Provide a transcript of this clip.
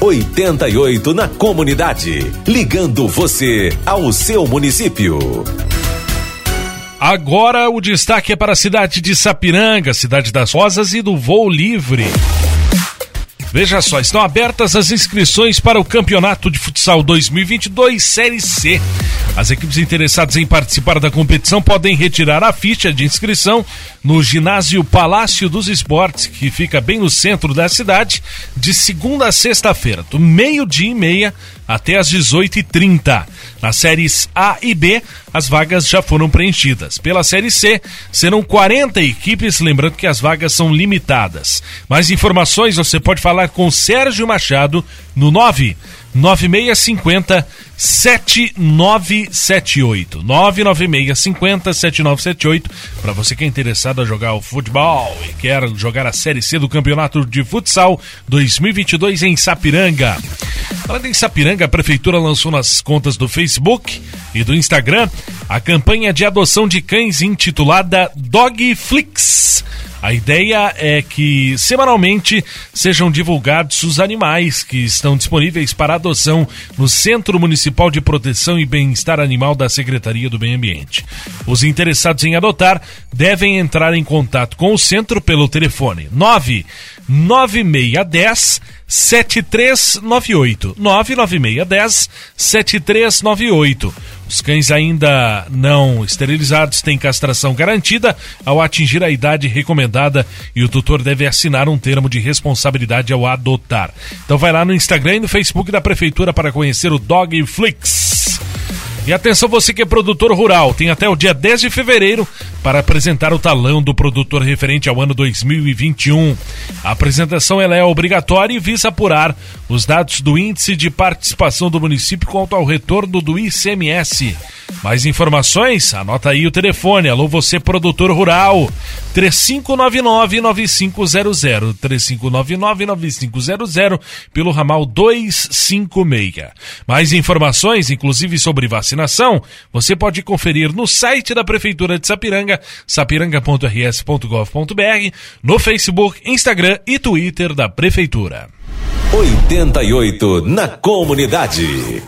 88 na comunidade. Ligando você ao seu município. Agora o destaque é para a cidade de Sapiranga, cidade das Rosas e do Voo Livre. Veja só, estão abertas as inscrições para o Campeonato de Futsal 2022 Série C. As equipes interessadas em participar da competição podem retirar a ficha de inscrição no ginásio Palácio dos Esportes, que fica bem no centro da cidade, de segunda a sexta-feira, do meio-dia e meia até às 18h30. Nas séries A e B, as vagas já foram preenchidas. Pela série C, serão 40 equipes, lembrando que as vagas são limitadas. Mais informações você pode falar com Sérgio Machado no 9 9650 7978. 99650 7978. Para você que é interessado a jogar o futebol e quer jogar a Série C do Campeonato de Futsal 2022 em Sapiranga. Falando em Sapiranga, a Prefeitura lançou nas contas do Facebook e do Instagram a campanha de adoção de cães intitulada Dogflix. A ideia é que semanalmente sejam divulgados os animais que estão disponíveis para adoção no Centro Municipal de Proteção e Bem-Estar Animal da Secretaria do Meio Ambiente. Os interessados em adotar devem entrar em contato com o centro pelo telefone 99610 7398 99610 7398 os cães ainda não esterilizados têm castração garantida ao atingir a idade recomendada e o tutor deve assinar um termo de responsabilidade ao adotar. Então vai lá no Instagram e no Facebook da Prefeitura para conhecer o Dogflix. E atenção você que é produtor rural, tem até o dia 10 de fevereiro para apresentar o talão do produtor referente ao ano 2021. A apresentação ela é obrigatória e visa apurar os dados do índice de participação do município quanto ao retorno do ICMS. Mais informações? Anota aí o telefone. Alô, você produtor rural. 3599-9500. 3599-9500 pelo ramal 256. Mais informações, inclusive sobre vacinação, você pode conferir no site da Prefeitura de Sapiranga, sapiranga.rs.gov.br, no Facebook, Instagram e Twitter da Prefeitura. 88 na comunidade.